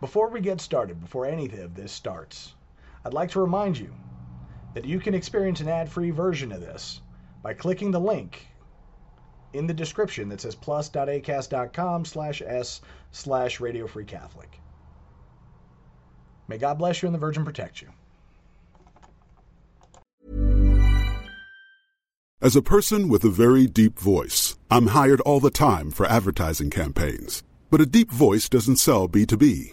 Before we get started, before any of this starts, I'd like to remind you that you can experience an ad-free version of this by clicking the link in the description that says plus.acast.com slash s slash radio free Catholic. May God bless you and the Virgin protect you. As a person with a very deep voice, I'm hired all the time for advertising campaigns. But a deep voice doesn't sell B2B,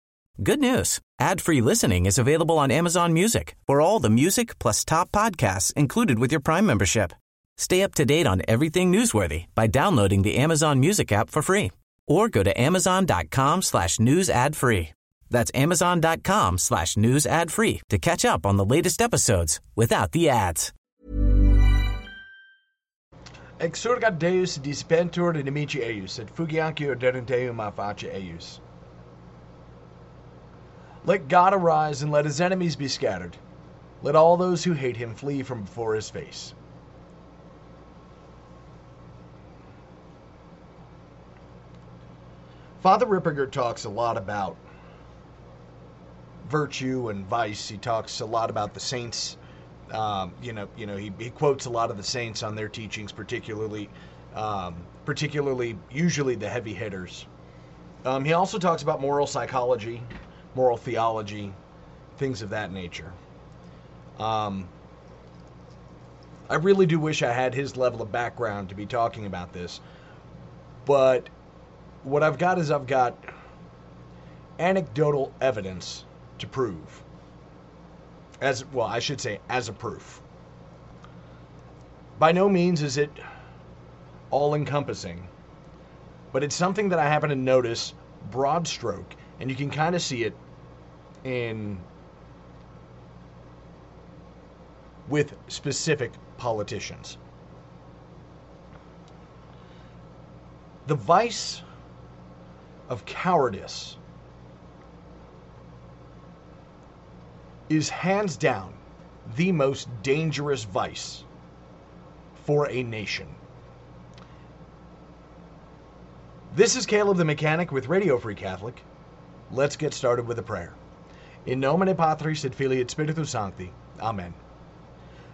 Good news. Ad-free listening is available on Amazon Music for all the music plus top podcasts included with your Prime membership. Stay up to date on everything newsworthy by downloading the Amazon Music app for free or go to amazon.com slash news ad free. That's amazon.com slash news ad free to catch up on the latest episodes without the ads. Exurgat Deus dispentur inimici eius, et fugianci orderent Deum a face eius. Let God arise and let his enemies be scattered. Let all those who hate him flee from before his face. Father Ripperger talks a lot about virtue and vice. He talks a lot about the saints. Um, you know, you know, he, he quotes a lot of the saints on their teachings, particularly, um, particularly, usually the heavy hitters. Um, he also talks about moral psychology, moral theology, things of that nature. Um, I really do wish I had his level of background to be talking about this, but what I've got is I've got anecdotal evidence to prove. As well, I should say, as a proof. By no means is it all encompassing, but it's something that I happen to notice broad stroke, and you can kind of see it in with specific politicians. The vice of cowardice is hands down the most dangerous vice for a nation. This is Caleb the Mechanic with Radio Free Catholic. Let's get started with a prayer. In nomine Patris et Filii et Spiritus Sancti. Amen.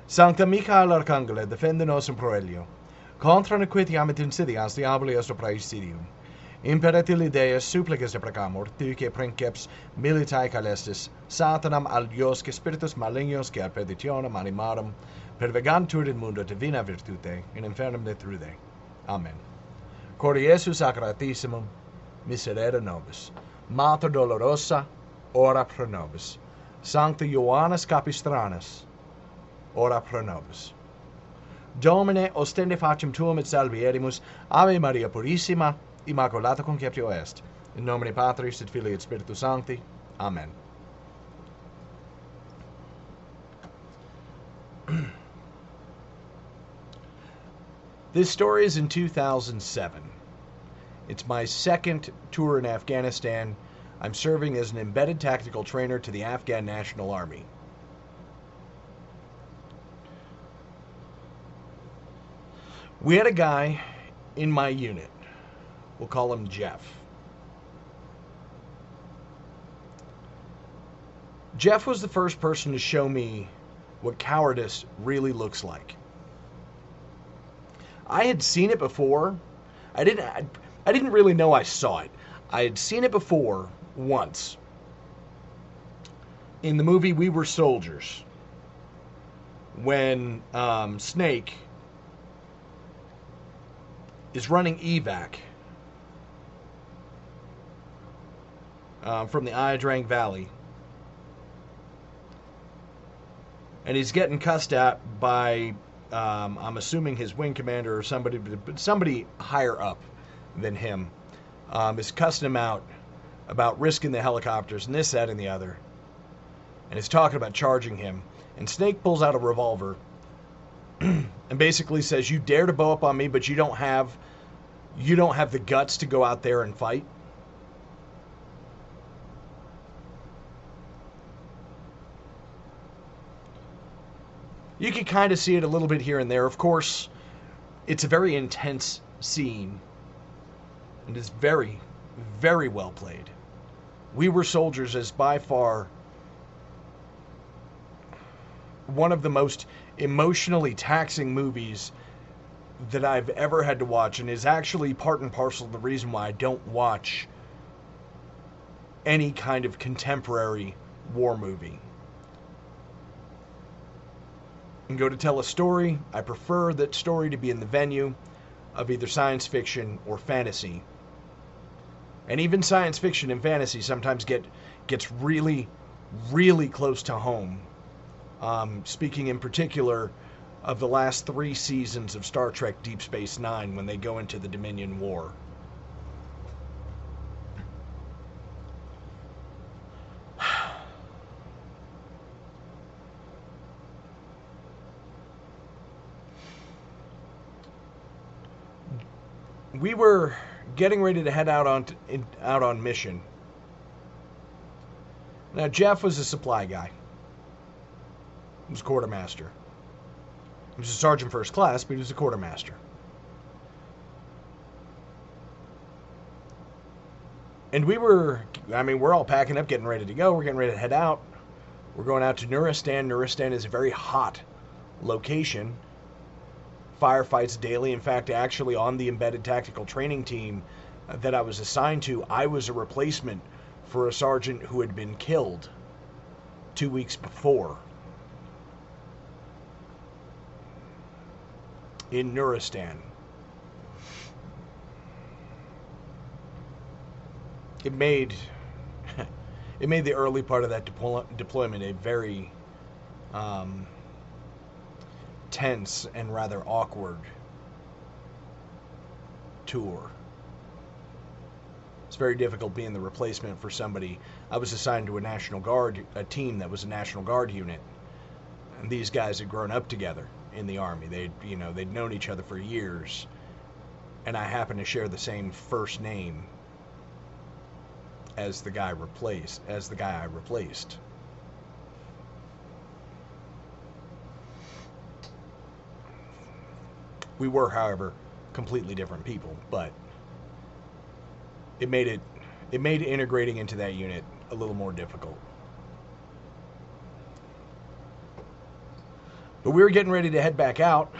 Sancta Michael Arcangela, defende nos in proelio. Contra nequitiam et insidias diaboli est praesidium. Imperatili Deus supplices de precamur, tuque princeps militae calestis, satanam aliosque spiritus malignos que ad perditionem animarum, pervegantur in mundo divina virtute, in infernum de trude. Amen. Cor Iesu sacratissimum, miserere nobis. Mater dolorosa, ora pro nobis. Sancta Ioannis Capistranas, ora pro nobis. Domine, ostende facem tuum et salvierimus, Ave Maria Purissima, Immaculata Conceptio Est. In nomine Patris et Filii et Spiritus Sancti. Amen. this story is in 2007. It's my second tour in Afghanistan. I'm serving as an embedded tactical trainer to the Afghan National Army. We had a guy in my unit. We'll call him Jeff. Jeff was the first person to show me what cowardice really looks like. I had seen it before. I didn't I, didn't really know I saw it. I had seen it before once. In the movie We Were Soldiers. when um, Snake is running evac um, from the Ia Drang Valley. And he's getting cussed at by, um, I'm assuming his wing commander or somebody, somebody higher up than him, um, is cussing him out about risking the helicopters and this, that, and the other. And is talking about charging him. And Snake pulls out a revolver and basically says, "You dare to bow up on me, but you don't have, you don't have the guts to go out there and fight." You can kind of see it a little bit here and there. Of course, it's a very intense scene, and is very, very well played. We Were Soldiers is by far one of the most emotionally taxing movies that I've ever had to watch, and is actually part and parcel the reason why I don't watch any kind of contemporary war movie. And go to tell a story, I prefer that story to be in the venue of either science fiction or fantasy. And even science fiction and fantasy sometimes get gets really, really close to home um, speaking in particular of the last three seasons of Star Trek Deep Space Nine when they go into the Dominion War. we were getting ready to head out on out on mission. Now Jeff was a supply guy. He was quartermaster. He was a sergeant first class, but he was a quartermaster. And we were, I mean, we're all packing up, getting ready to go. We're getting ready to head out. We're going out to Nuristan. Nuristan is a very hot location. Firefights daily. In fact, actually, on the embedded tactical training team that I was assigned to, I was a replacement for a sergeant who had been killed two weeks before. in Nuristan. It made it made the early part of that deploy- deployment a very um, tense and rather awkward tour. It's very difficult being the replacement for somebody. I was assigned to a National Guard, a team that was a National Guard unit, and these guys had grown up together in the army. They'd you know they'd known each other for years, and I happened to share the same first name as the guy replaced as the guy I replaced. We were, however, completely different people, but it made it it made integrating into that unit a little more difficult. But we were getting ready to head back out.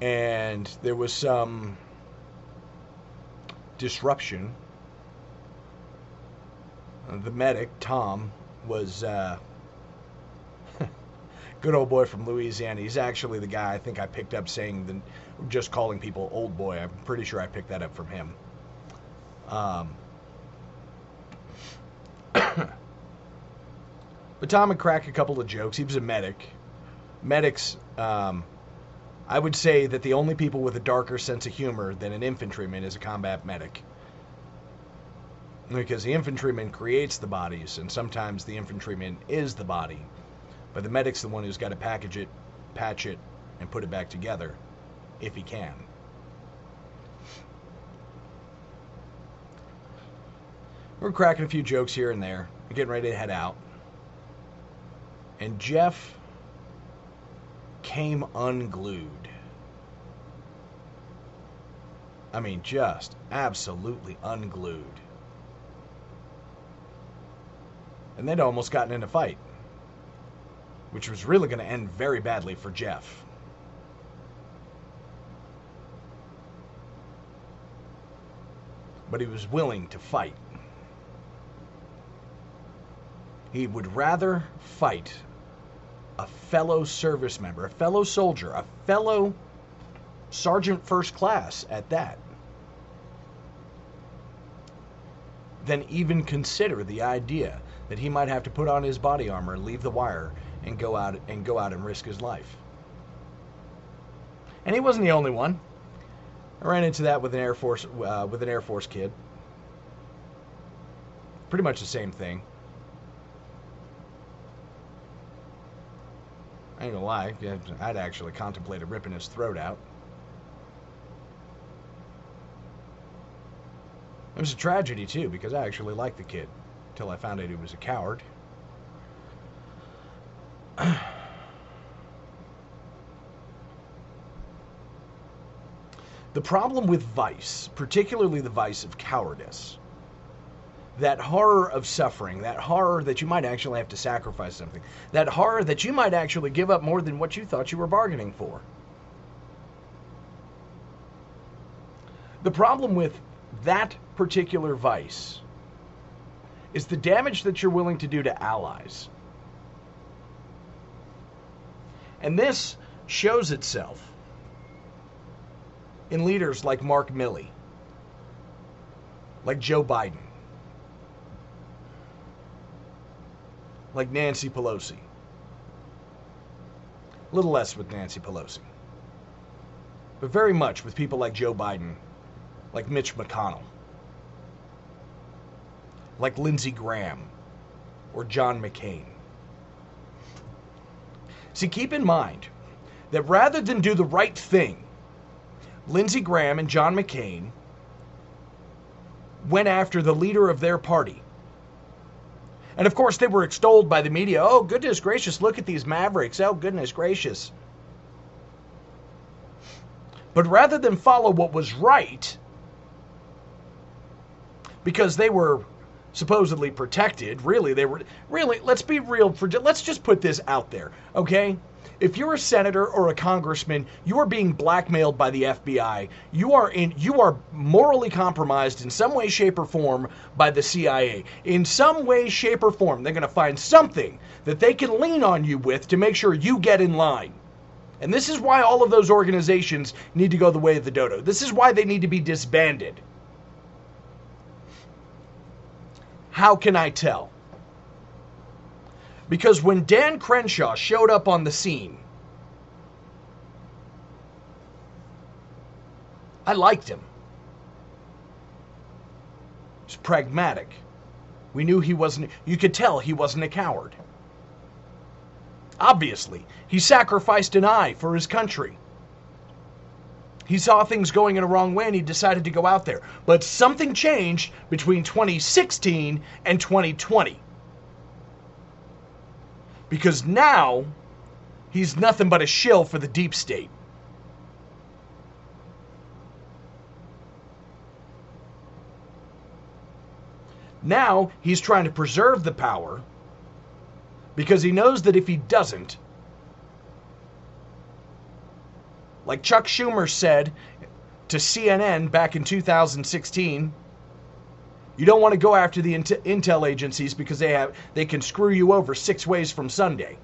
And there was some disruption. The medic, Tom, was uh, good old boy from Louisiana. He's actually the guy I think I picked up saying the, just calling people old boy. I'm pretty sure I picked that up from him. Um, But Tom would crack a couple of jokes. He was a medic. Medics, um, I would say that the only people with a darker sense of humor than an infantryman is a combat medic. Because the infantryman creates the bodies, and sometimes the infantryman is the body. But the medic's the one who's got to package it, patch it, and put it back together, if he can. We're cracking a few jokes here and there, getting ready to head out. And Jeff came unglued. I mean, just absolutely unglued. And they'd almost gotten in a fight, which was really going to end very badly for Jeff. But he was willing to fight. He would rather fight a fellow service member, a fellow soldier, a fellow sergeant first class at that, than even consider the idea that he might have to put on his body armor, leave the wire, and go out and go out and risk his life. And he wasn't the only one. I ran into that with an Air Force uh, with an Air Force kid. Pretty much the same thing. I ain't gonna lie, I'd actually contemplated ripping his throat out. It was a tragedy too, because I actually liked the kid, until I found out he was a coward. The problem with vice, particularly the vice of cowardice, that horror of suffering, that horror that you might actually have to sacrifice something, that horror that you might actually give up more than what you thought you were bargaining for. The problem with that particular vice is the damage that you're willing to do to allies. And this shows itself in leaders like Mark Milley, like Joe Biden, like Nancy Pelosi. A little less with Nancy Pelosi, but very much with people like Joe Biden, like Mitch McConnell, like Lindsey Graham, or John McCain. See, keep in mind that rather than do the right thing Lindsey Graham and John McCain went after the leader of their party. And of course, they were extolled by the media. Oh, goodness gracious, look at these mavericks. Oh, goodness gracious. But rather than follow what was right, because they were supposedly protected, really, they were, really, let's be real, for, let's just put this out there, okay? If you're a senator or a congressman, you are being blackmailed by the FBI. You are in you are morally compromised in some way, shape, or form by the CIA. In some way, shape, or form, they're going to find something that they can lean on you with to make sure you get in line. And this is why all of those organizations need to go the way of the dodo. This is why they need to be disbanded. How can I tell? Because when Dan Crenshaw showed up on the scene, I liked him. He's pragmatic. We knew he wasn't, you could tell he wasn't a coward. Obviously, he sacrificed an eye for his country. He saw things going in a wrong way and he decided to go out there. But something changed between 2016 and 2020 because now he's nothing but a shill for the deep state. Now he's trying to preserve the power because he knows that if he doesn't, like Chuck Schumer said to CNN back in 2016, you don't want to go after the intel agencies because they have they can screw you over six ways from Sunday.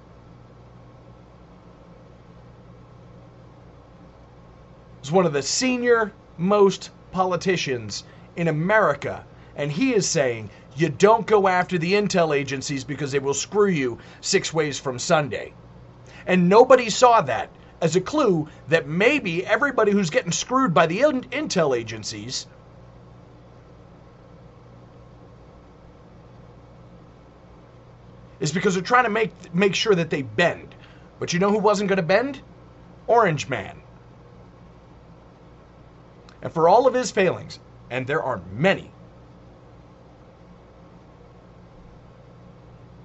He's one of the senior most politicians in America, and he is saying you don't go after the intel agencies because they will screw you six ways from Sunday. And nobody saw that as a clue that maybe everybody who's getting screwed by the intel agencies is because they're trying to make make sure that they bend. But you know who wasn't going to bend? Orange Man. And for all of his failings, and there are many,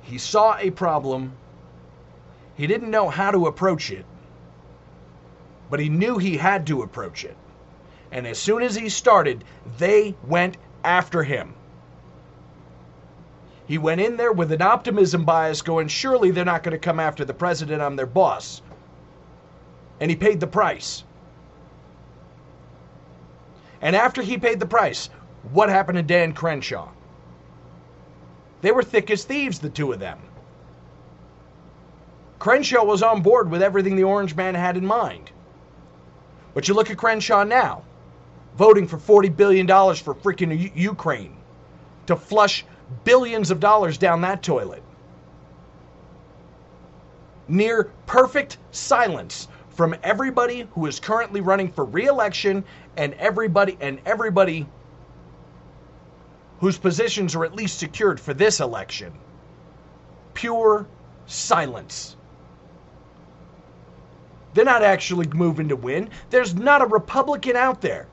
he saw a problem. He didn't know how to approach it, but he knew he had to approach it. And as soon as he started, they went after him. He went in there with an optimism bias, going, surely they're not going to come after the president, I'm their boss. And he paid the price. And after he paid the price, what happened to Dan Crenshaw? They were thick as thieves, the two of them. Crenshaw was on board with everything the Orange Man had in mind. But you look at Crenshaw now, voting for $40 billion for freaking U- Ukraine to flush billions of dollars down that toilet. Near perfect silence from everybody who is currently running for re-election and everybody and everybody whose positions are at least secured for this election. Pure silence. They're not actually moving to win. There's not a Republican out there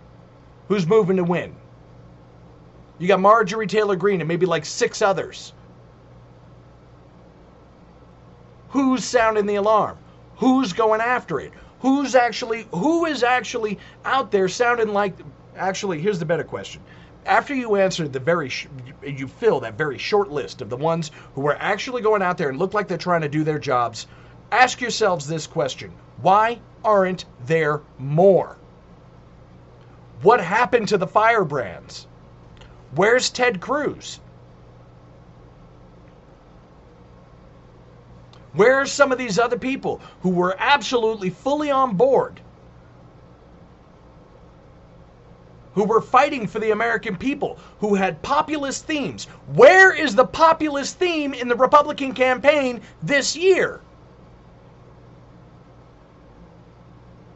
who's moving to win. You got Marjorie Taylor Greene and maybe like six others. Who's sounding the alarm? Who's going after it? Who's actually who is actually out there sounding like actually here's the better question. After you answer the very sh- you fill that very short list of the ones who are actually going out there and look like they're trying to do their jobs, ask yourselves this question. Why aren't there more? What happened to the firebrands? Where's Ted Cruz? Where are some of these other people who were absolutely fully on board? Who were fighting for the American people, who had populist themes. Where is the populist theme in the Republican campaign this year?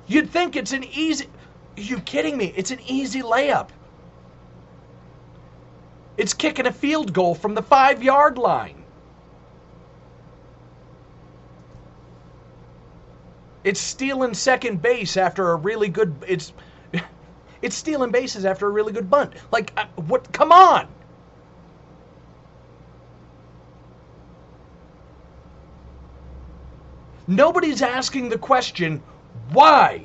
You'd think it's an easy. Are you kidding me? It's an easy layup. It's kicking a field goal from the five yard line. It's stealing second base after a really good. It's it's stealing bases after a really good bunt. Like uh, what? Come on. Nobody's asking the question, why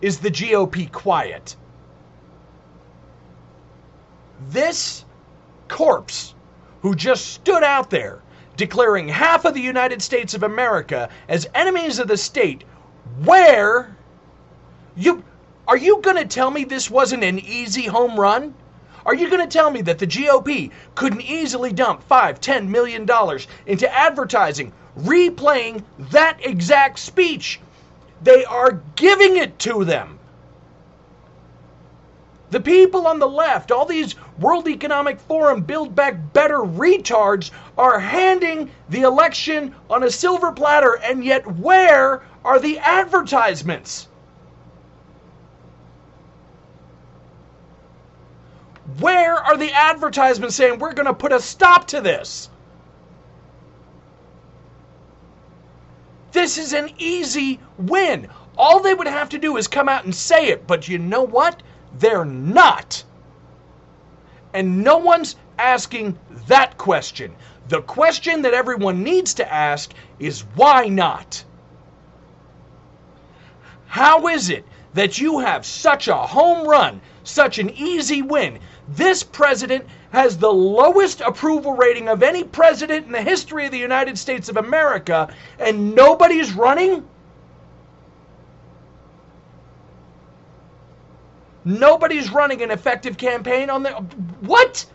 is the GOP quiet? This corpse who just stood out there declaring half of the United States of America as enemies of the state, where you are you going to tell me this wasn't an easy home run? Are you going to tell me that the GOP couldn't easily dump five, ten million dollars into advertising, replaying that exact speech? They are giving it to them. The people on the left, all these World Economic Forum Build Back Better retards, are handing the election on a silver platter, and yet where are the advertisements? Where are the advertisements saying we're going to put a stop to this? This is an easy win. All they would have to do is come out and say it, but you know what? They're not. And no one's asking that question. The question that everyone needs to ask is why not? How is it that you have such a home run, such an easy win? This president has the lowest approval rating of any president in the history of the United States of America, and nobody's running? Nobody's running an effective campaign on the. What?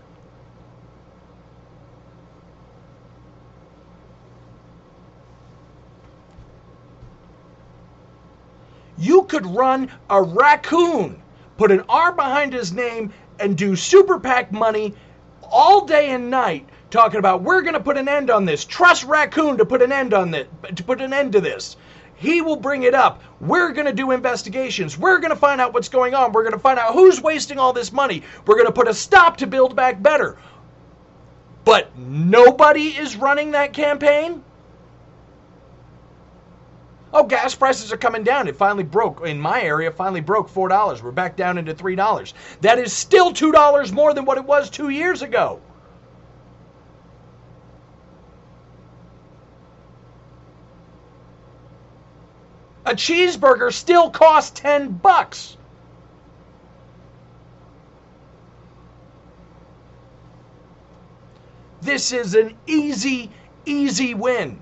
You could run a raccoon, put an R behind his name, and do super PAC money all day and night talking about we're going to put an end on this. Trust Raccoon to put an end on this, to put an end to this. He will bring it up. We're going to do investigations. We're going to find out what's going on. We're going to find out who's wasting all this money. We're going to put a stop to Build Back Better. But nobody is running that campaign? Oh, gas prices are coming down. It finally broke in my area. Finally broke four dollars. We're back down into three dollars. That is still two dollars more than what it was two years ago. A cheeseburger still costs ten bucks. This is an easy, easy win.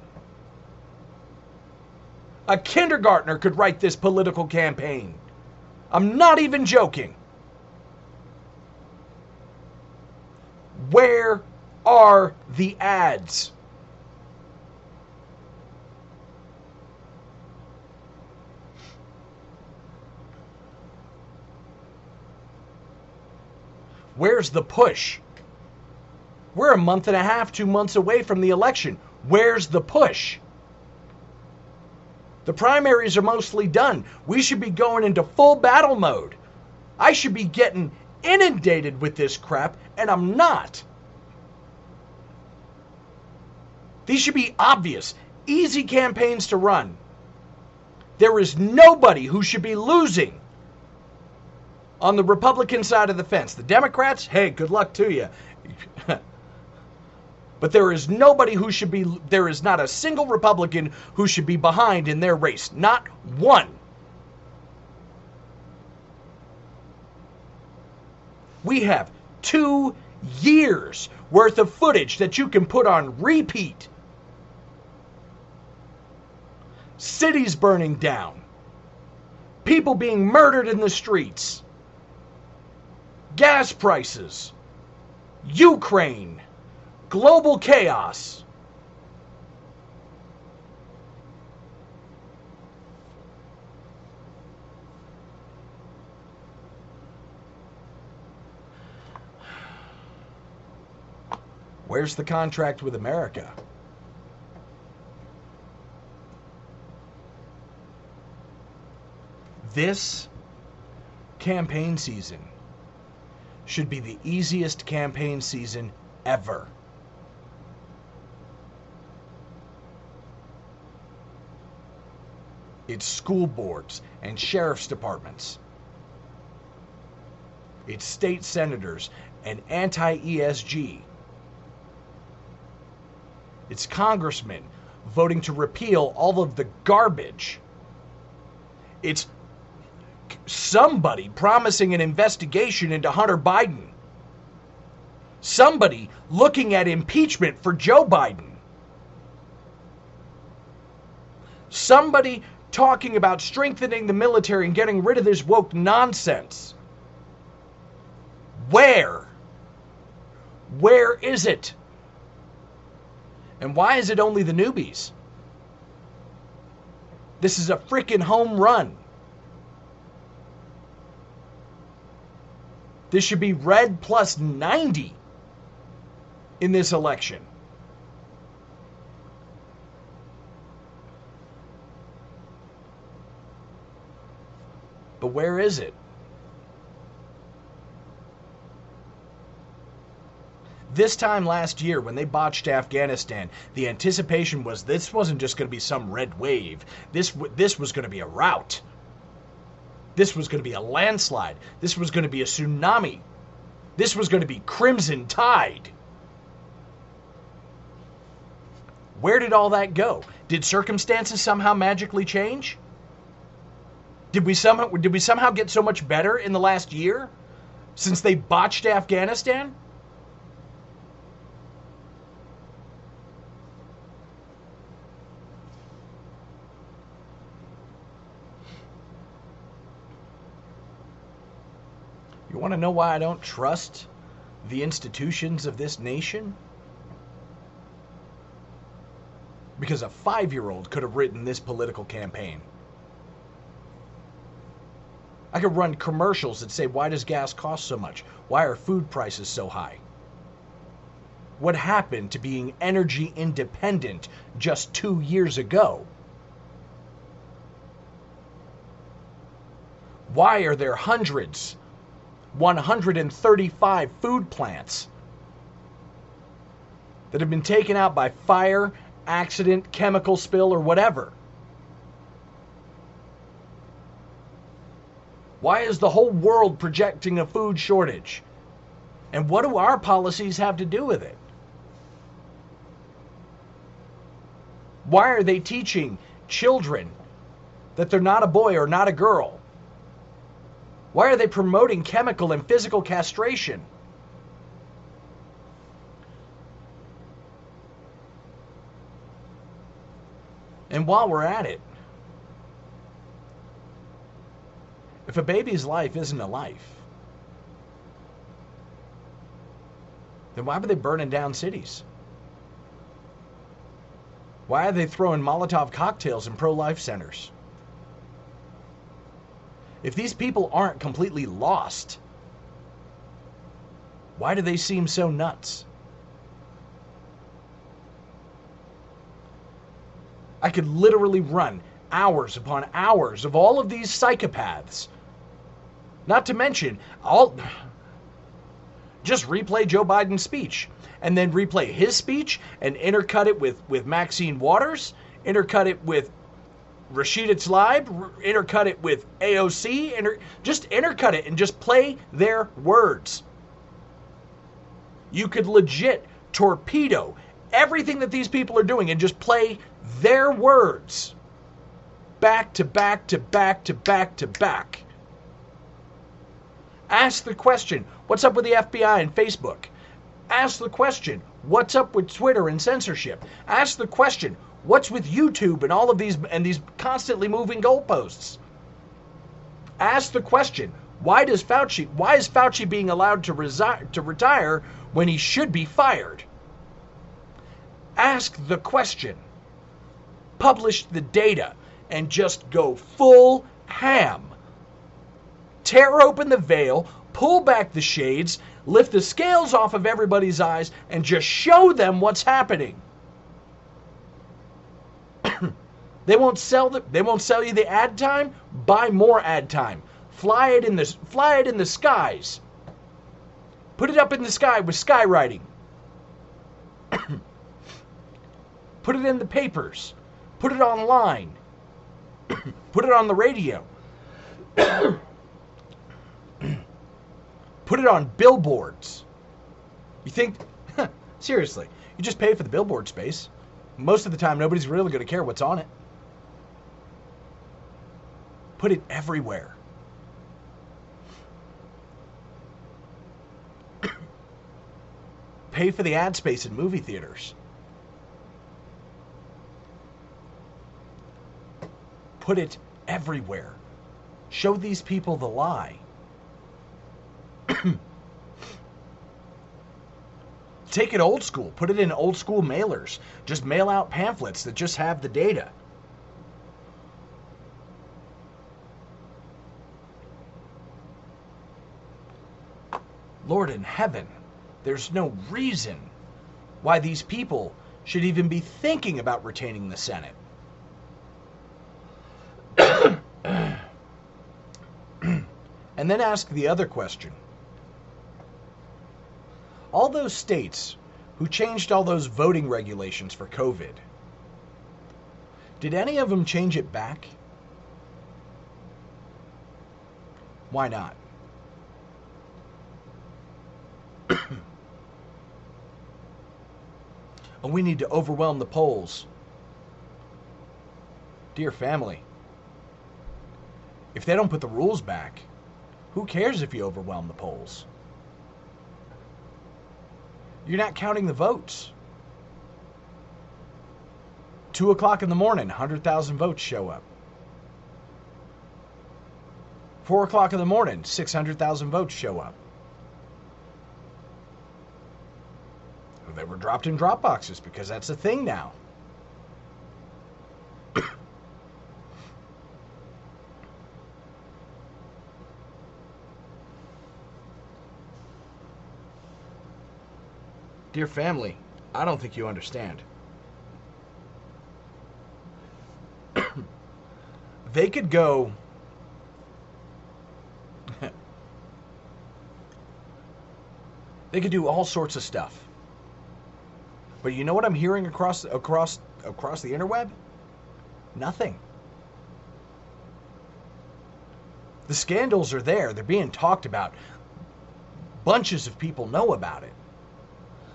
A kindergartner could write this political campaign. I'm not even joking. Where are the ads. Where's the push? We're a month and a half, two months away from the election. Where's the push? The primaries are mostly done. We should be going into full battle mode. I should be getting inundated with this crap, and I'm not. These should be obvious, easy campaigns to run. There is nobody who should be losing on the Republican side of the fence. The Democrats, hey, good luck to you. but there is nobody who should be, there is not a single Republican who should be behind in their race. Not one. We have two years worth of footage that you can put on repeat. Cities burning down, people being murdered in the streets, gas prices, Ukraine, global chaos. Where's the contract with America? This campaign season should be the easiest campaign season ever. It's school boards and sheriff's departments. It's state senators and anti ESG. It's congressmen voting to repeal all of the garbage. It's somebody promising an investigation into Hunter Biden. Somebody looking at impeachment for Joe Biden. Somebody talking about strengthening the military and getting rid of this woke nonsense. Where? Where is it? And why is it only the newbies? This is a freaking home run. This should be red plus 90 in this election. But where is it? This time last year, when they botched Afghanistan, the anticipation was this wasn't just going to be some red wave. This this was going to be a rout. This was going to be a landslide. This was going to be a tsunami. This was going to be crimson tide. Where did all that go? Did circumstances somehow magically change? Did we somehow did we somehow get so much better in the last year since they botched Afghanistan? Know why I don't trust the institutions of this nation? Because a five year old could have written this political campaign. I could run commercials that say, Why does gas cost so much? Why are food prices so high? What happened to being energy independent just two years ago? Why are there hundreds 135 food plants that have been taken out by fire, accident, chemical spill, or whatever. Why is the whole world projecting a food shortage? And what do our policies have to do with it? Why are they teaching children that they're not a boy or not a girl? Why are they promoting chemical and physical castration? And while we're at it, if a baby's life isn't a life, then why were they burning down cities? Why are they throwing Molotov cocktails in pro life centers? If these people aren't completely lost, why do they seem so nuts? I could literally run hours upon hours of all of these psychopaths. Not to mention, all just replay Joe Biden's speech and then replay his speech and intercut it with, with Maxine Waters, intercut it with Rashida Tlaib, intercut it with AOC, inter, just intercut it and just play their words. You could legit torpedo everything that these people are doing and just play their words back to back to back to back to back. Ask the question what's up with the FBI and Facebook? Ask the question what's up with Twitter and censorship? Ask the question what's with YouTube and all of these and these constantly moving goalposts? Ask the question why does Fauci why is Fauci being allowed to resi- to retire when he should be fired? Ask the question. Publish the data and just go full ham. Tear open the veil, pull back the shades, lift the scales off of everybody's eyes, and just show them what's happening. They won't sell the, they won't sell you the ad time. Buy more ad time. Fly it in the fly it in the skies. Put it up in the sky with skywriting. Put it in the papers. Put it online. Put it on the radio. Put it on billboards. You think, seriously, you just pay for the billboard space. Most of the time, nobody's really going to care what's on it. Put it everywhere. pay for the ad space in movie theaters. Put it everywhere. Show these people the lie. Take it old school. Put it in old school mailers. Just mail out pamphlets that just have the data. Lord in heaven, there's no reason why these people should even be thinking about retaining the Senate. and then ask the other question. All those states who changed all those voting regulations for COVID, did any of them change it back? Why not? Oh, we need to overwhelm the polls. Dear family, if they don't put the rules back, who cares if you overwhelm the polls? You're not counting the votes. Two o'clock in the morning, 100,000 votes show up. Four o'clock in the morning, 600,000 votes show up. They were dropped in drop boxes because that's a thing now. Dear family, I don't think you understand. they could go. they could do all sorts of stuff. But you know what I'm hearing across across across the interweb? Nothing. The scandals are there. They're being talked about. Bunches of people know about it.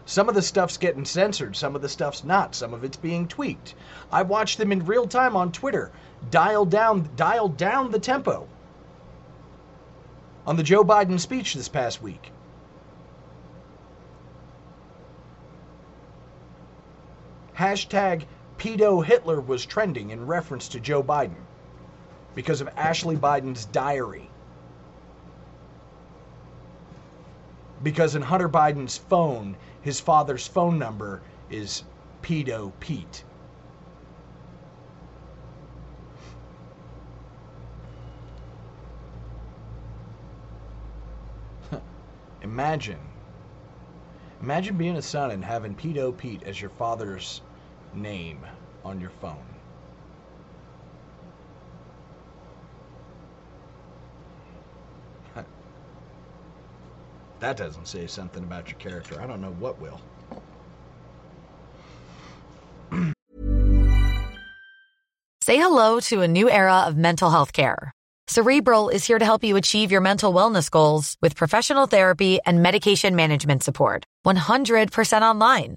Some of the stuff's getting censored, some of the stuff's not, some of it's being tweaked. I watched them in real time on Twitter, dial down dial down the tempo on the Joe Biden speech this past week. Hashtag pedo Hitler was trending in reference to Joe Biden because of Ashley Biden's diary. because in Hunter Biden's phone, his father's phone number is Pedo Pete. Imagine. Imagine being a son and having Pedo Pete as your father's name on your phone. That doesn't say something about your character. I don't know what will. Say hello to a new era of mental health care. Cerebral is here to help you achieve your mental wellness goals with professional therapy and medication management support. 100% online.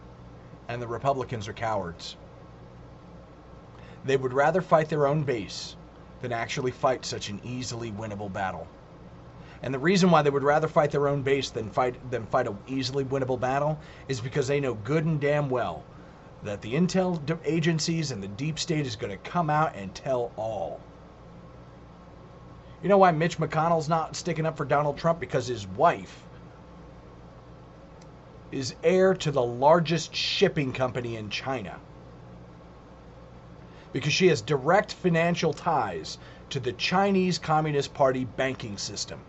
and the Republicans are cowards. They would rather fight their own base than actually fight such an easily winnable battle. And the reason why they would rather fight their own base than fight than fight an easily winnable battle is because they know good and damn well that the intel agencies and the deep state is going to come out and tell all. You know why Mitch McConnell's not sticking up for Donald Trump because his wife is heir to the largest shipping company in China. Because she has direct financial ties to the Chinese Communist Party banking system.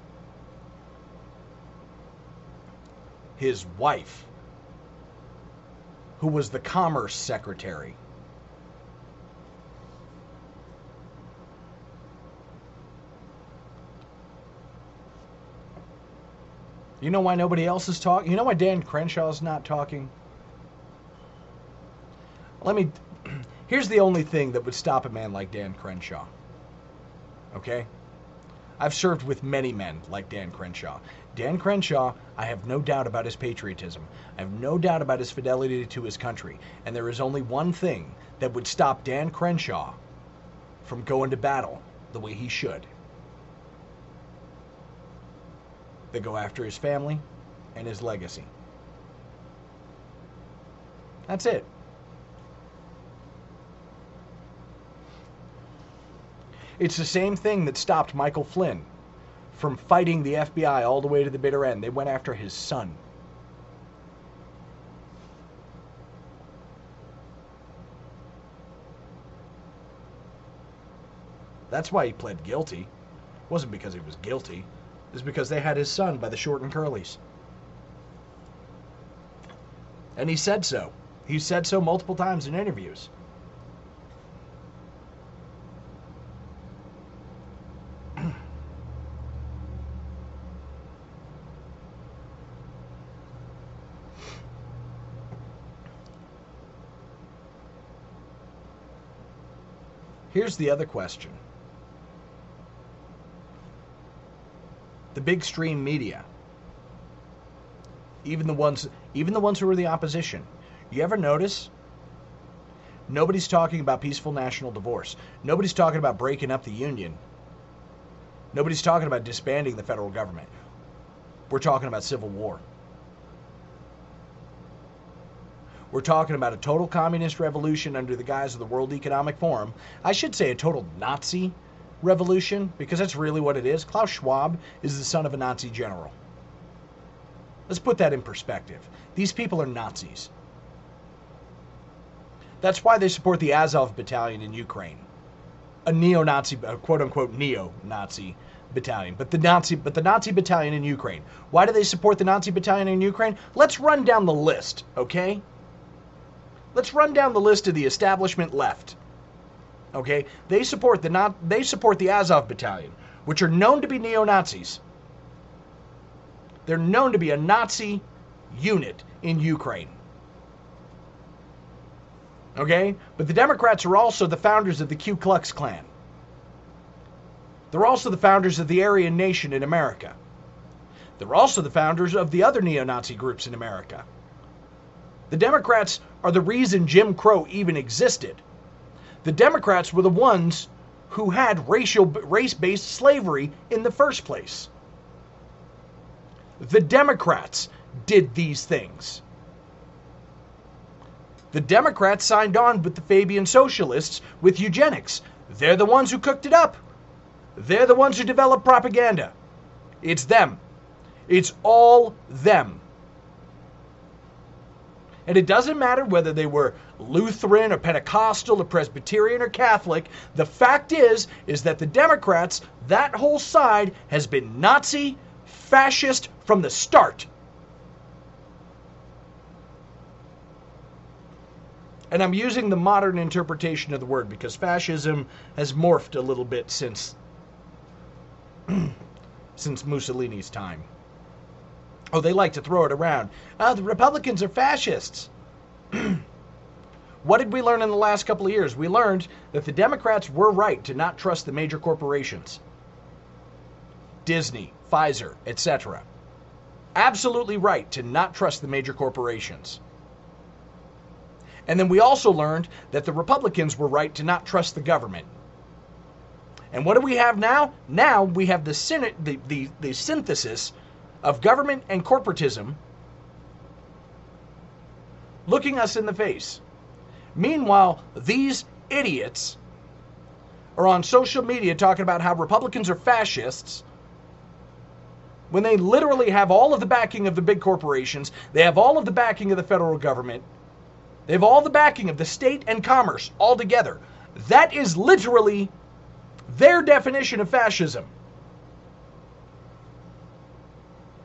His wife, who was the Commerce Secretary. You know why nobody else is talking? You know why Dan Crenshaw's not talking? Let me. Here's the only thing that would stop a man like Dan Crenshaw. Okay? I've served with many men like Dan Crenshaw. Dan Crenshaw, I have no doubt about his patriotism. I have no doubt about his fidelity to his country. And there is only one thing that would stop Dan Crenshaw from going to battle the way he should. They go after his family and his legacy. That's it. It's the same thing that stopped Michael Flynn from fighting the FBI all the way to the bitter end. They went after his son. That's why he pled guilty. It wasn't because he was guilty. Was because they had his son by the short and curlies. And he said so. He said so multiple times in interviews. Here's the other question. Big stream media, even the ones even the ones who are the opposition, you ever notice nobody's talking about peaceful national divorce. Nobody's talking about breaking up the union. Nobody's talking about disbanding the federal government. We're talking about civil war. We're talking about a total communist revolution under the guise of the World Economic Forum. I should say a total Nazi revolution because that's really what it is. Klaus Schwab is the son of a Nazi general. Let's put that in perspective. These people are Nazis. That's why they support the Azov battalion in Ukraine. A neo-Nazi, a quote-unquote neo-Nazi battalion, but the Nazi, but the Nazi battalion in Ukraine. Why do they support the Nazi battalion in Ukraine? Let's run down the list, okay? Let's run down the list of the establishment left. Okay, they support the not they support the Azov battalion, which are known to be neo-Nazis. They're known to be a Nazi unit in Ukraine. Okay? But the Democrats are also the founders of the Ku Klux Klan. They're also the founders of the Aryan Nation in America. They're also the founders of the other neo Nazi groups in America. The Democrats are the reason Jim Crow even existed. The Democrats were the ones who had racial race-based slavery in the first place. The Democrats did these things. The Democrats signed on with the Fabian socialists with eugenics. They're the ones who cooked it up. They're the ones who developed propaganda. It's them. It's all them. And it doesn't matter whether they were Lutheran or Pentecostal or Presbyterian or Catholic. The fact is, is that the Democrats, that whole side, has been Nazi, fascist from the start. And I'm using the modern interpretation of the word because fascism has morphed a little bit since since Mussolini's time. Oh, they like to throw it around. Oh, the Republicans are fascists. what did we learn in the last couple of years? We learned that the Democrats were right to not trust the major corporations Disney, Pfizer, etc. Absolutely right to not trust the major corporations. And then we also learned that the Republicans were right to not trust the government. And what do we have now? Now we have the, the, the, the synthesis of government and corporatism looking us in the face. Meanwhile, these idiots are on social media talking about how Republicans are fascists when they literally have all of the backing of the big corporations, they have all of the backing of the federal government, they have all the backing of the state and commerce all together. That is literally their definition of fascism.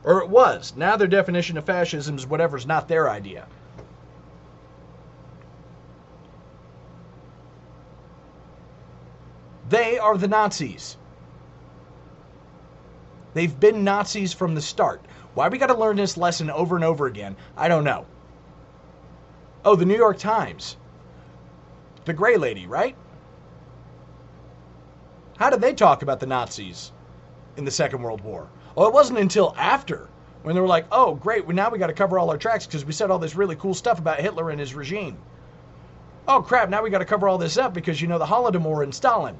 Or it was. Now their definition of fascism is whatever's not their idea. They are the Nazis. They've been Nazis from the start. Why we got to learn this lesson over and over again, I don't know. Oh, the New York Times. The gray lady, right? How did they talk about the Nazis in the Second World War? Well, it wasn't until after when they were like, oh, great, well, now we got to cover all our tracks because we said all this really cool stuff about Hitler and his regime. Oh, crap, now we got to cover all this up because, you know, the Holodomor and Stalin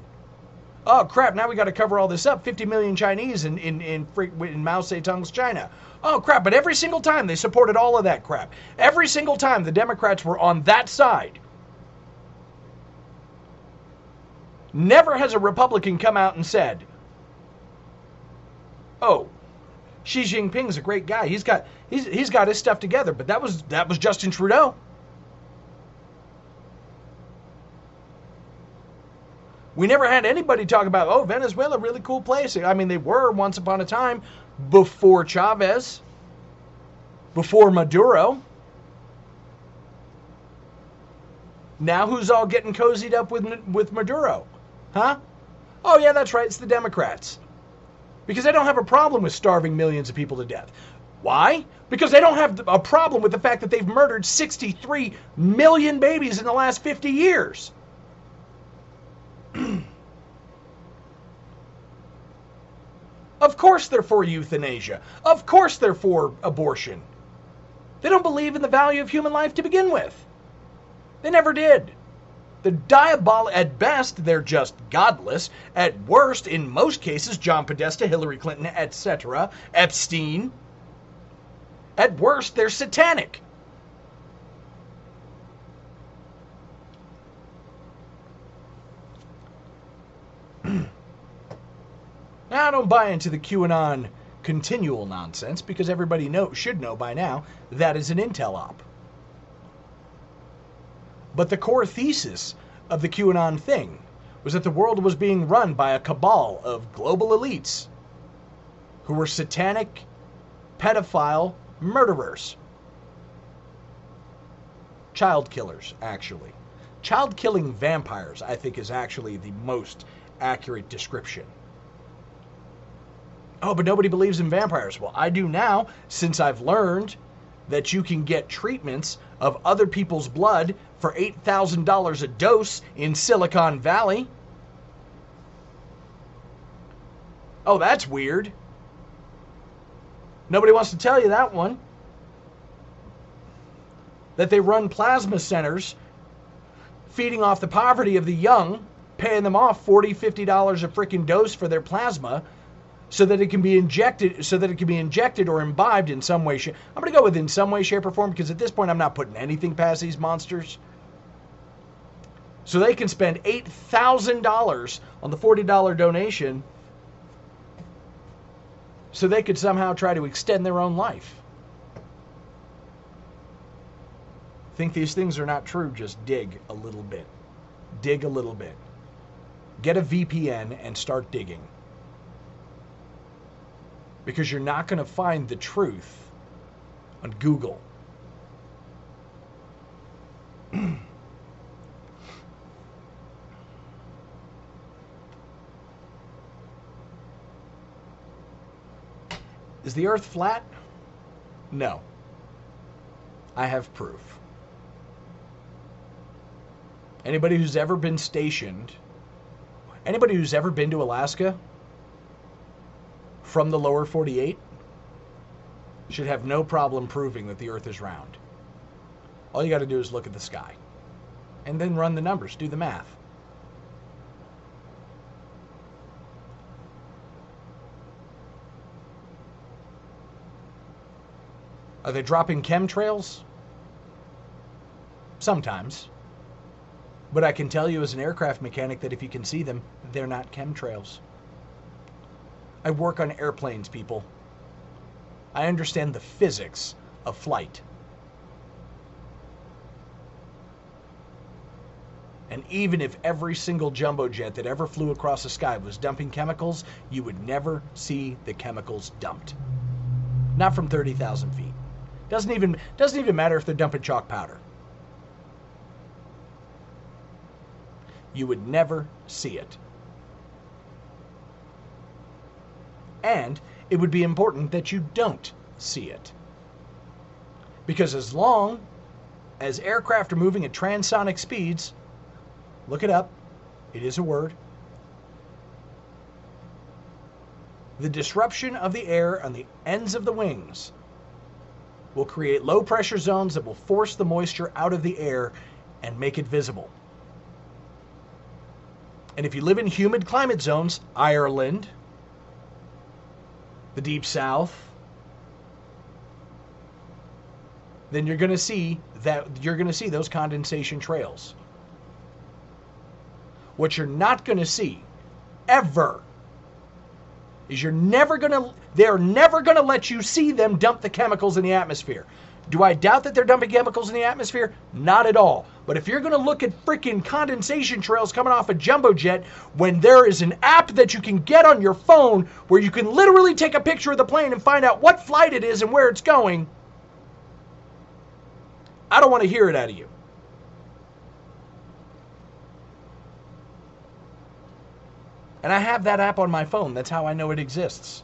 oh crap, now we got to cover all this up. 50 million Chinese in, in, in, in Mao Zedong's China. Oh crap, but every single time they supported all of that crap. Every single time the Democrats were on that side. Never has a Republican come out and said, oh, Xi Jinping's a great guy. He's got he's he's got his stuff together, but that was that was Justin Trudeau. We never had anybody talk about, oh, Venezuela, really cool place. I mean, they were once upon a time before Chavez, before Maduro. Now who's all getting cozied up with with Maduro? Huh? Oh yeah, that's right, it's the Democrats. Because they don't have a problem with starving millions of people to death. Why? Because they don't have a problem with the fact that they've murdered 63 million babies in the last 50 years. of course they're for euthanasia. Of course they're for abortion. They don't believe in the value of human life to begin with. They never did. The diabol at best, they're just godless. At worst, in most cases, John Podesta, Hillary Clinton, etc., Epstein. At worst, they're satanic. now, I don't buy into the QAnon continual nonsense because everybody know, should know by now that is an intel op. But the core thesis of the QAnon thing was that the world was being run by a cabal of global elites who were satanic, pedophile murderers. Child killers, actually. Child killing vampires, I think, is actually the most accurate description. Oh, but nobody believes in vampires. Well, I do now, since I've learned that you can get treatments of other people's blood for $8,000 a dose in Silicon Valley. Oh, that's weird. Nobody wants to tell you that one. That they run plasma centers feeding off the poverty of the young, paying them off $40, $50 a freaking dose for their plasma so that it can be injected so that it can be injected or imbibed in some way shape. I'm going to go with in some way shape or form because at this point I'm not putting anything past these monsters. So they can spend $8,000 on the $40 donation so they could somehow try to extend their own life. Think these things are not true, just dig a little bit. Dig a little bit. Get a VPN and start digging because you're not going to find the truth on Google. Is the earth flat? No. I have proof. Anybody who's ever been stationed, anybody who's ever been to Alaska, from the lower 48 should have no problem proving that the Earth is round. All you got to do is look at the sky and then run the numbers, do the math. Are they dropping chemtrails? Sometimes. But I can tell you as an aircraft mechanic that if you can see them, they're not chemtrails. I work on airplanes, people. I understand the physics of flight. And even if every single jumbo jet that ever flew across the sky was dumping chemicals, you would never see the chemicals dumped. Not from 30,000 feet. Doesn't even, doesn't even matter if they're dumping chalk powder. You would never see it. And it would be important that you don't see it. Because as long as aircraft are moving at transonic speeds, look it up, it is a word. The disruption of the air on the ends of the wings will create low pressure zones that will force the moisture out of the air and make it visible. And if you live in humid climate zones, Ireland, the deep south, then you're going to see that you're going to see those condensation trails. What you're not going to see ever is you're never going to they're never going to let you see them dump the chemicals in the atmosphere. Do I doubt that they're dumping chemicals in the atmosphere? Not at all. But if you're going to look at freaking condensation trails coming off a jumbo jet when there is an app that you can get on your phone where you can literally take a picture of the plane and find out what flight it is and where it's going, I don't want to hear it out of you. And I have that app on my phone. That's how I know it exists.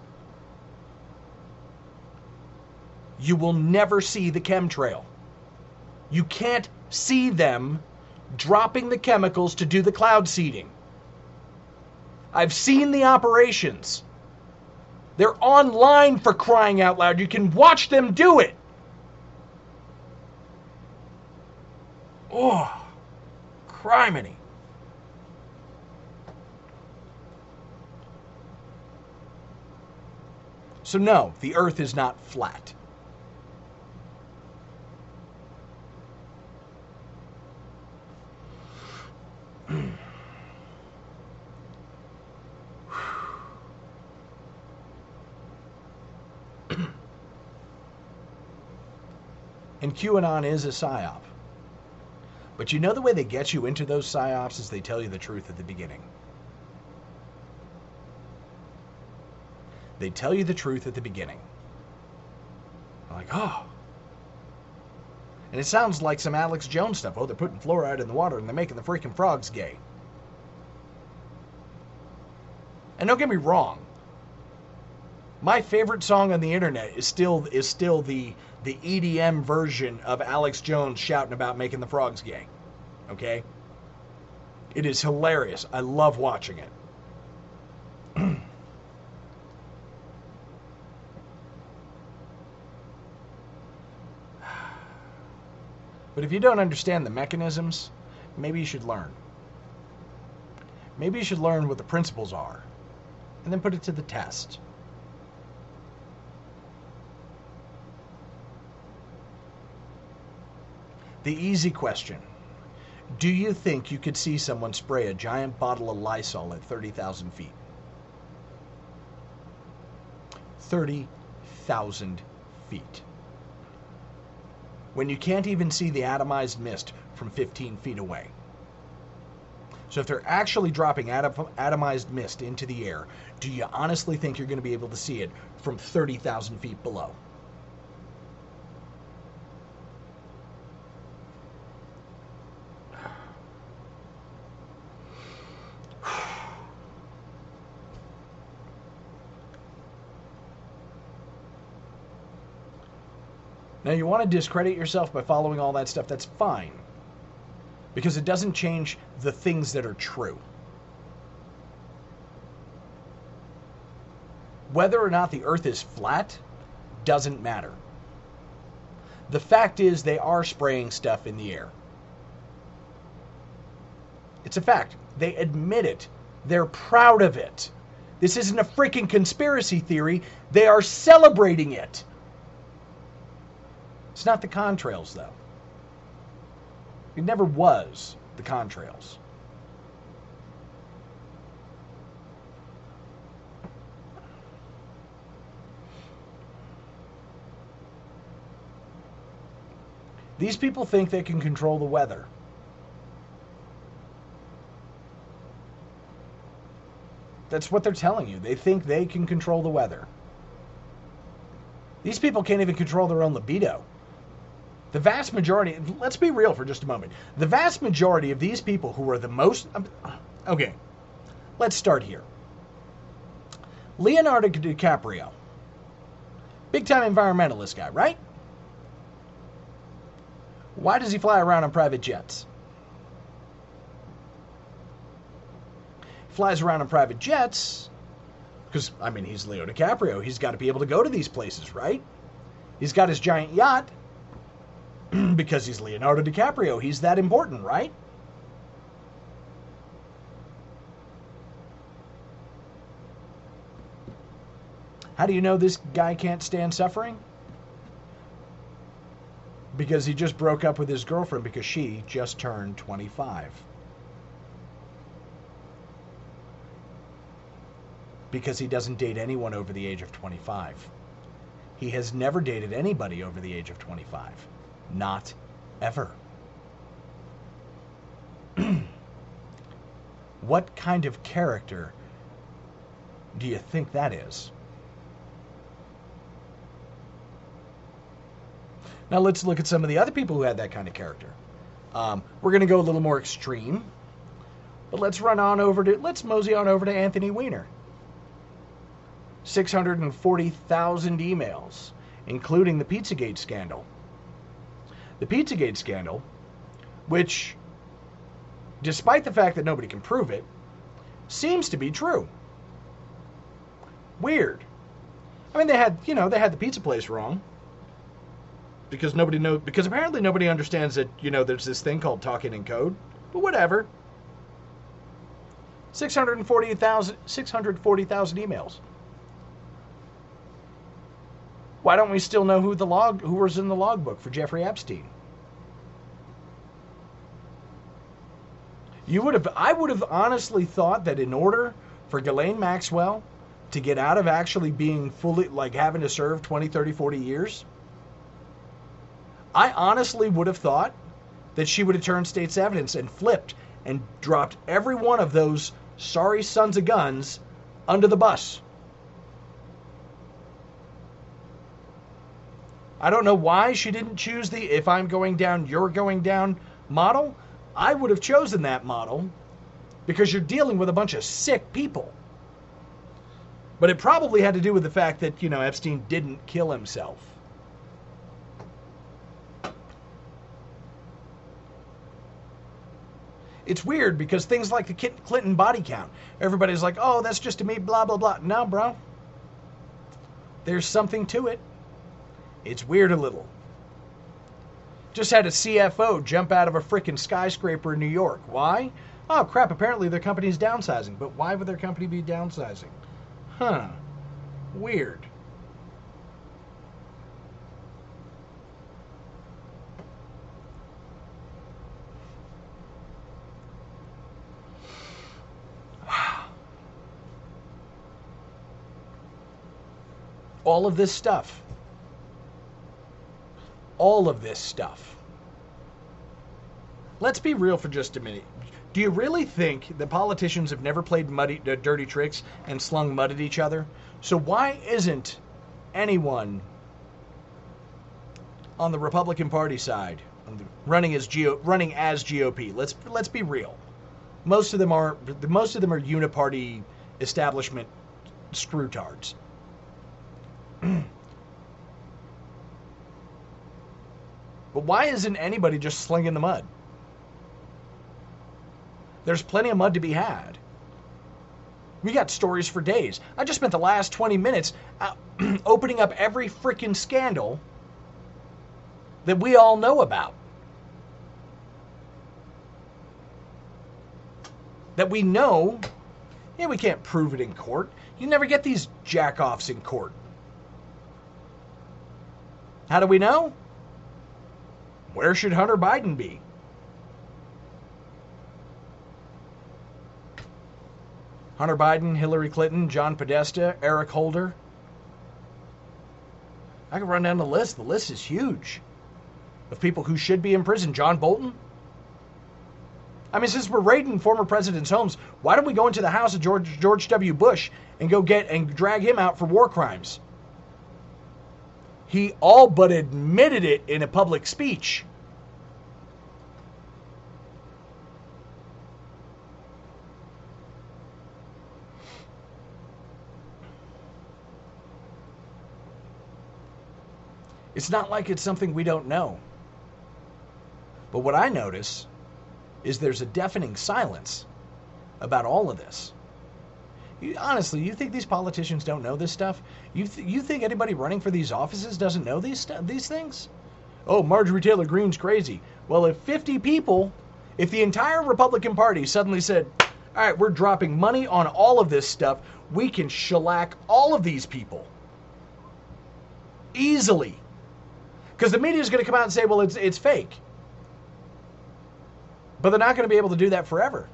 You will never see the chemtrail. You can't see them dropping the chemicals to do the cloud seeding. I've seen the operations. They're online for crying out loud. You can watch them do it. Oh, criminy. So, no, the earth is not flat. and QAnon is a psyop. But you know the way they get you into those psyops is they tell you the truth at the beginning. They tell you the truth at the beginning. Like, oh. And it sounds like some Alex Jones stuff. Oh, they're putting fluoride in the water and they're making the freaking frogs gay. And don't get me wrong. My favorite song on the internet is still is still the the EDM version of Alex Jones shouting about making the frogs gay. Okay? It is hilarious. I love watching it. But if you don't understand the mechanisms, maybe you should learn. Maybe you should learn what the principles are and then put it to the test. The easy question Do you think you could see someone spray a giant bottle of Lysol at 30,000 feet? 30,000 feet when you can't even see the atomized mist from 15 feet away. So if they're actually dropping atom, atomized mist into the air, do you honestly think you're going to be able to see it from 30,000 feet below? You want to discredit yourself by following all that stuff, that's fine. Because it doesn't change the things that are true. Whether or not the earth is flat doesn't matter. The fact is, they are spraying stuff in the air. It's a fact. They admit it. They're proud of it. This isn't a freaking conspiracy theory. They are celebrating it. It's not the contrails, though. It never was the contrails. These people think they can control the weather. That's what they're telling you. They think they can control the weather. These people can't even control their own libido. The vast majority, let's be real for just a moment. The vast majority of these people who are the most. Um, okay, let's start here. Leonardo DiCaprio, big time environmentalist guy, right? Why does he fly around on private jets? Flies around on private jets because, I mean, he's Leo DiCaprio. He's got to be able to go to these places, right? He's got his giant yacht. because he's Leonardo DiCaprio. He's that important, right? How do you know this guy can't stand suffering? Because he just broke up with his girlfriend because she just turned 25. Because he doesn't date anyone over the age of 25. he has never dated anybody over the age of 25. Not ever. what kind of character do you think that is? Now let's look at some of the other people who had that kind of character. Um, we're going to go a little more extreme, but let's run on over to let's mosey on over to Anthony Weiner. 640,000 emails, including the Pizzagate scandal. The Pizzagate scandal, which, despite the fact that nobody can prove it, seems to be true. Weird. I mean, they had, you know, they had the pizza place wrong because nobody know because apparently nobody understands that you know there's this thing called talking in code but whatever 640,000 640,000 emails why don't we still know who the log who was in the logbook for Jeffrey Epstein you would have I would have honestly thought that in order for Ghislaine Maxwell to get out of actually being fully like having to serve 20 30 40 years I honestly would have thought that she would have turned state's evidence and flipped and dropped every one of those sorry sons of guns under the bus. I don't know why she didn't choose the if I'm going down, you're going down model. I would have chosen that model because you're dealing with a bunch of sick people. But it probably had to do with the fact that, you know, Epstein didn't kill himself. it's weird because things like the Clinton body count, everybody's like, oh, that's just a me, blah, blah, blah. No, bro. There's something to it. It's weird a little. Just had a CFO jump out of a freaking skyscraper in New York. Why? Oh, crap, apparently their company's downsizing. But why would their company be downsizing? Huh. Weird. Wow. All of this stuff. All of this stuff. Let's be real for just a minute. Do you really think that politicians have never played muddy, uh, dirty tricks and slung mud at each other? So why isn't anyone on the Republican Party side running as running as GOP? Let's let's be real. Most of them are the most of them are uniparty establishment screwtards. but why isn't anybody just slinging the mud? There's plenty of mud to be had. We got stories for days. I just spent the last 20 minutes uh, opening up every freaking scandal that we all know about. That we know, yeah, we can't prove it in court. You never get these jackoffs in court. How do we know? Where should Hunter Biden be? Hunter Biden, Hillary Clinton, John Podesta, Eric Holder. I can run down the list. The list is huge of people who should be in prison. John Bolton. I mean, since we're raiding former presidents' homes, why don't we go into the house of George George W. Bush and go get and drag him out for war crimes? He all but admitted it in a public speech. It's not like it's something we don't know. But what I notice is there's a deafening silence about all of this. Honestly, you think these politicians don't know this stuff? You th- you think anybody running for these offices doesn't know these these things? Oh, Marjorie Taylor Greene's crazy. Well, if 50 people, if the entire Republican Party suddenly said, "All right, we're dropping money on all of this stuff, we can shellac all of these people easily." Because the media is going to come out and say, "Well, it's it's fake." But they're not going to be able to do that forever.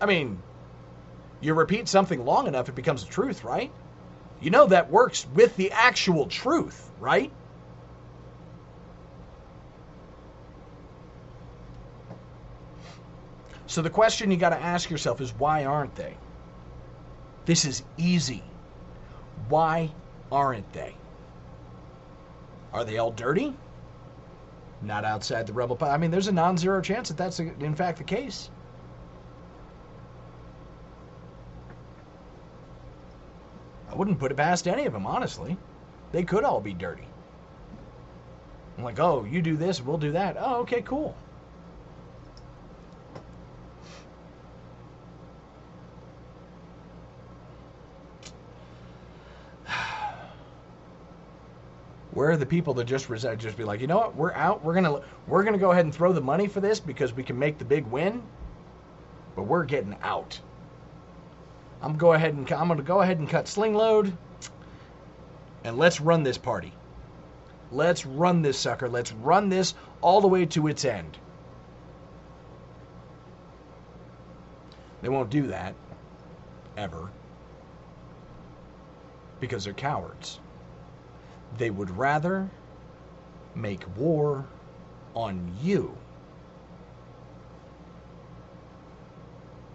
I mean, you repeat something long enough, it becomes a truth, right? You know that works with the actual truth, right? So the question you got to ask yourself is why aren't they? This is easy. Why aren't they? Are they all dirty? Not outside the rebel. I mean, there's a non-zero chance that that's in fact the case. Wouldn't put it past any of them, honestly. They could all be dirty. I'm like, oh, you do this, we'll do that. Oh, okay, cool. Where are the people that just resent, just be like, you know what, we're out. We're gonna we're gonna go ahead and throw the money for this because we can make the big win, but we're getting out. I'm go ahead and I'm gonna go ahead and cut sling load, and let's run this party. Let's run this sucker. Let's run this all the way to its end. They won't do that ever because they're cowards. They would rather make war on you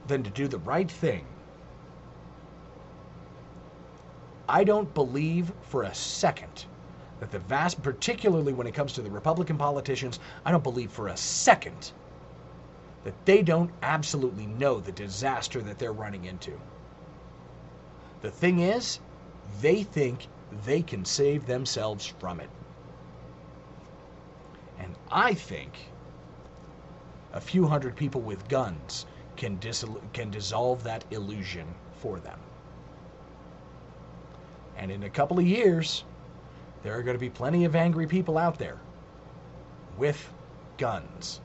than to do the right thing. I don't believe for a second that the vast, particularly when it comes to the Republican politicians, I don't believe for a second that they don't absolutely know the disaster that they're running into. The thing is, they think they can save themselves from it. And I think a few hundred people with guns can, dis- can dissolve that illusion for them. And in a couple of years, there are going to be plenty of angry people out there with guns.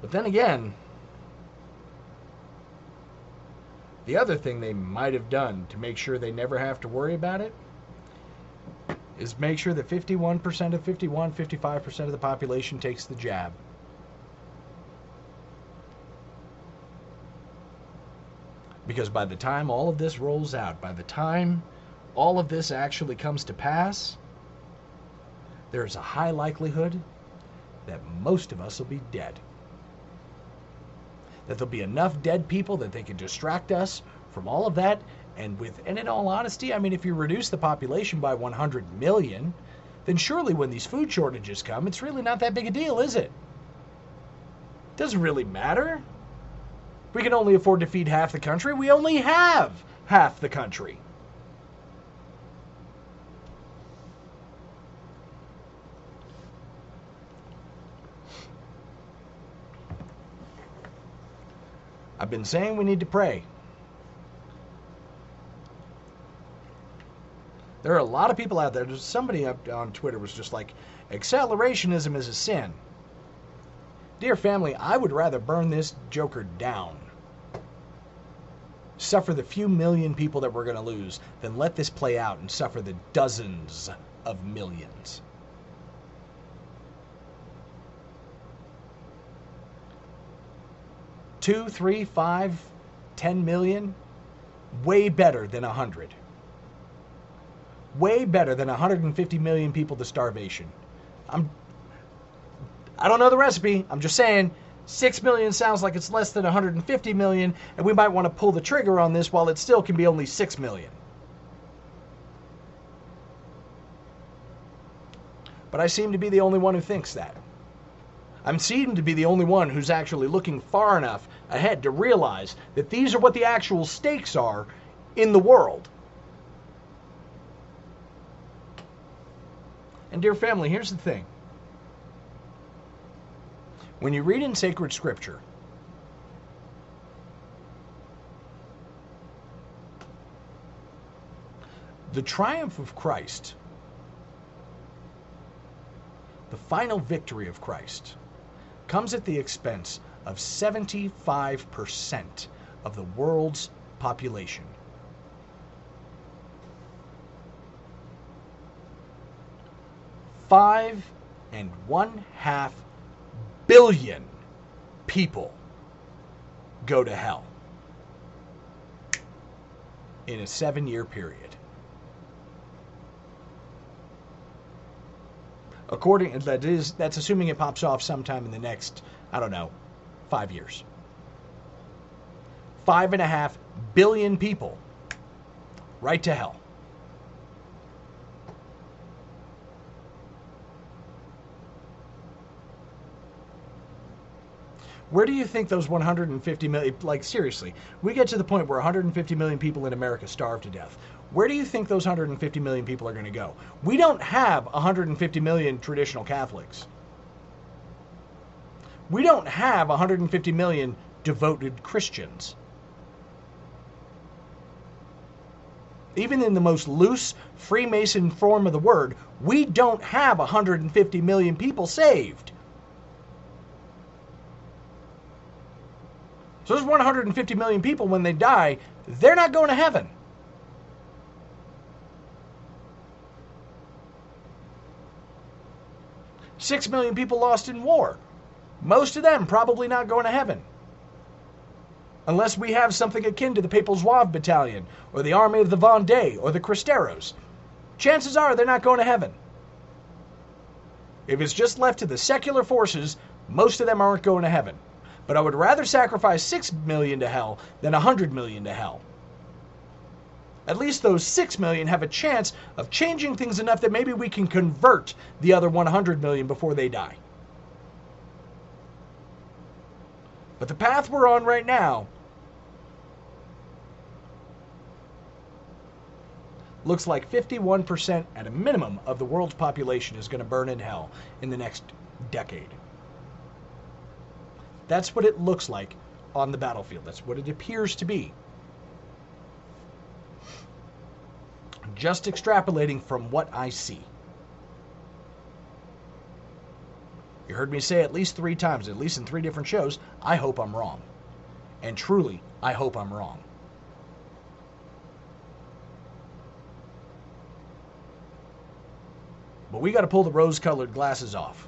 But then again, the other thing they might have done to make sure they never have to worry about it is make sure that 51% of 51, 55% of the population takes the jab. Because by the time all of this rolls out, by the time all of this actually comes to pass, there's a high likelihood that most of us will be dead that there'll be enough dead people that they can distract us from all of that. And with, and in all honesty, I mean, if you reduce the population by 100 million, then surely when these food shortages come, it's really not that big a deal, is it? Doesn't really matter. We can only afford to feed half the country. We only have half the country. I've been saying we need to pray. There are a lot of people out there. Somebody on Twitter was just like, accelerationism is a sin. Dear family, I would rather burn this joker down, suffer the few million people that we're going to lose, than let this play out and suffer the dozens of millions. two, three, five, ten million, way better than a hundred. Way better than 150 million people to starvation. I'm I don't know the recipe. I'm just saying 6 million sounds like it's less than 150 million, and we might want to pull the trigger on this while it still can be only 6 million. But I seem to be the only one who thinks that. I'm seem to be the only one who's actually looking far enough ahead to realize that these are what the actual stakes are in the world. And, dear family, here's the thing. When you read in sacred scripture, the triumph of Christ, the final victory of Christ, comes at the expense of 75% of the world's population. Five and one half billion people go to hell in a seven year period. According that is that's assuming it pops off sometime in the next, I don't know, five years. Five and a half billion people right to hell. Where do you think those 150 million, like seriously, we get to the point where 150 million people in America starve to death. Where do you think those 150 million people are going to go? We don't have 150 million traditional Catholics. We don't have 150 million devoted Christians. Even in the most loose Freemason form of the word, we don't have 150 million people saved. So there's 150 million people, when they die, they're not going to heaven. Six million people lost in war. Most of them probably not going to heaven. Unless we have something akin to the Papal Zouave Battalion, or the Army of the Vendée, or the Cristeros. Chances are they're not going to heaven. If it's just left to the secular forces, most of them aren't going to heaven. But I would rather sacrifice 6 million to hell than 100 million to hell. At least those 6 million have a chance of changing things enough that maybe we can convert the other 100 million before they die. But the path we're on right now looks like 51% at a minimum of the world's population is going to burn in hell in the next decade. That's what it looks like on the battlefield. That's what it appears to be. Just extrapolating from what I see. You heard me say at least three times, at least in three different shows, I hope I'm wrong. And truly, I hope I'm wrong. But we got to pull the rose colored glasses off.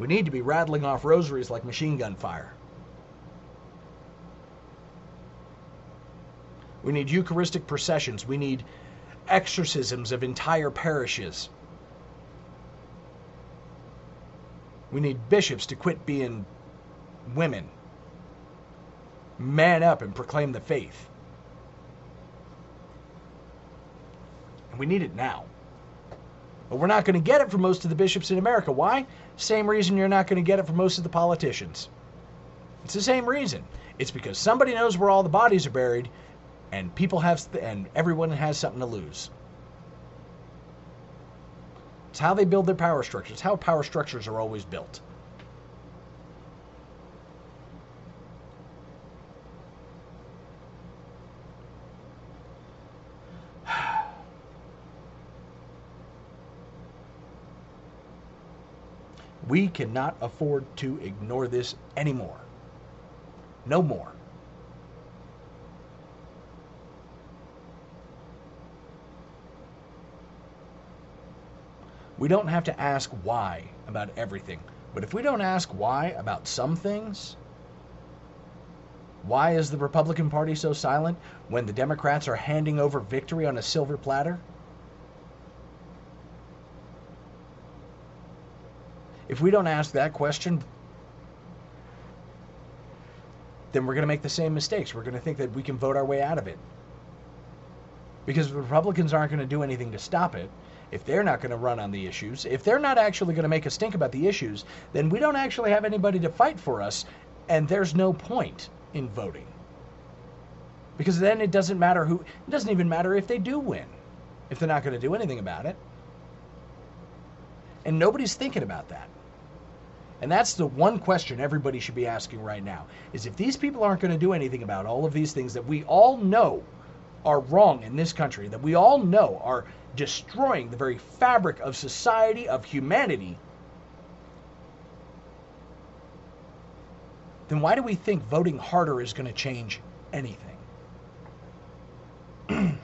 We need to be rattling off rosaries like machine gun fire. We need Eucharistic processions. We need exorcisms of entire parishes. We need bishops to quit being women. Man up and proclaim the faith. And we need it now. But we're not going to get it from most of the bishops in America. Why? Same reason you're not going to get it from most of the politicians. It's the same reason. It's because somebody knows where all the bodies are buried, and people have, and everyone has something to lose. It's how they build their power structures. It's how power structures are always built. We cannot afford to ignore this anymore. No more. We don't have to ask why about everything. But if we don't ask why about some things, why is the Republican Party so silent when the Democrats are handing over victory on a silver platter? If we don't ask that question, then we're going to make the same mistakes. We're going to think that we can vote our way out of it. Because Republicans aren't going to do anything to stop it, if they're not going to run on the issues, if they're not actually going to make a stink about the issues, then we don't actually have anybody to fight for us, and there's no point in voting. Because then it doesn't matter who, it doesn't even matter if they do win, if they're not going to do anything about it. And nobody's thinking about that. And that's the one question everybody should be asking right now is if these people aren't going to do anything about all of these things that we all know are wrong in this country, that we all know are destroying the very fabric of society, of humanity, then why do we think voting harder is going to change anything?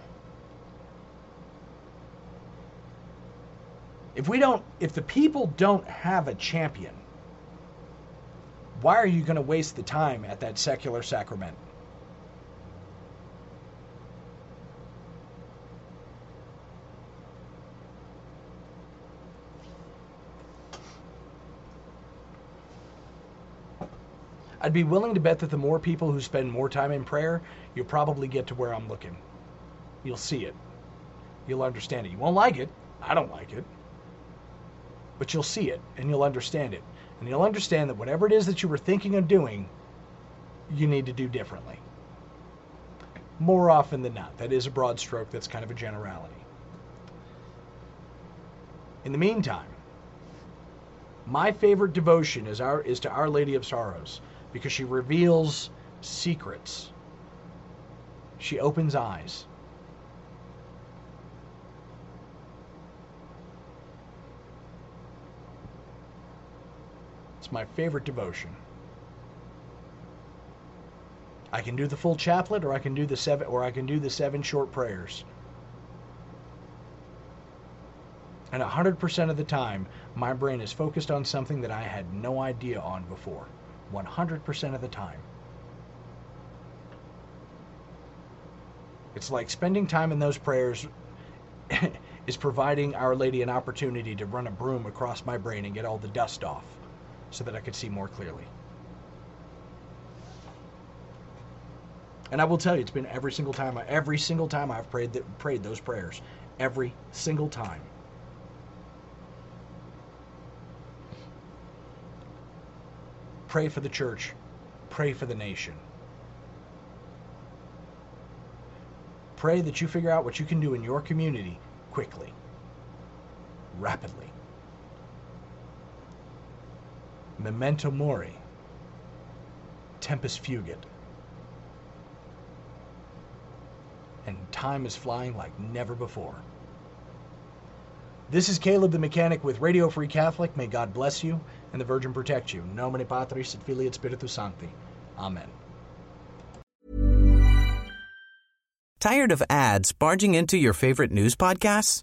If we don't, if the people don't have a champion, why are you going to waste the time at that secular sacrament? I'd be willing to bet that the more people who spend more time in prayer, you'll probably get to where I'm looking. You'll see it. You'll understand it. You won't like it. I don't like it. But you'll see it and you'll understand it. And you'll understand that whatever it is that you were thinking of doing, you need to do differently. More often than not. That is a broad stroke. That's kind of a generality. In the meantime, my favorite devotion is our is to Our Lady of Sorrows because she reveals secrets. She opens eyes. It's my favorite devotion. I can do the full chaplet or I can do the seven or I can do the seven short prayers. And 100% of the time, my brain is focused on something that I had no idea on before. 100% of the time. It's like spending time in those prayers is providing Our Lady an opportunity to run a broom across my brain and get all the dust off so that I could see more clearly. And I will tell you, it's been every single time, every single time I've prayed that, prayed those prayers, every single time. Pray for the church. Pray for the nation. Pray that you figure out what you can do in your community quickly, rapidly. Memento mori. Tempus fugit. And time is flying like never before. This is Caleb the Mechanic with Radio Free Catholic. May God bless you and the Virgin protect you. Nomine Patris et Filii et Spiritus Sancti. Amen. Tired of ads barging into your favorite news podcasts?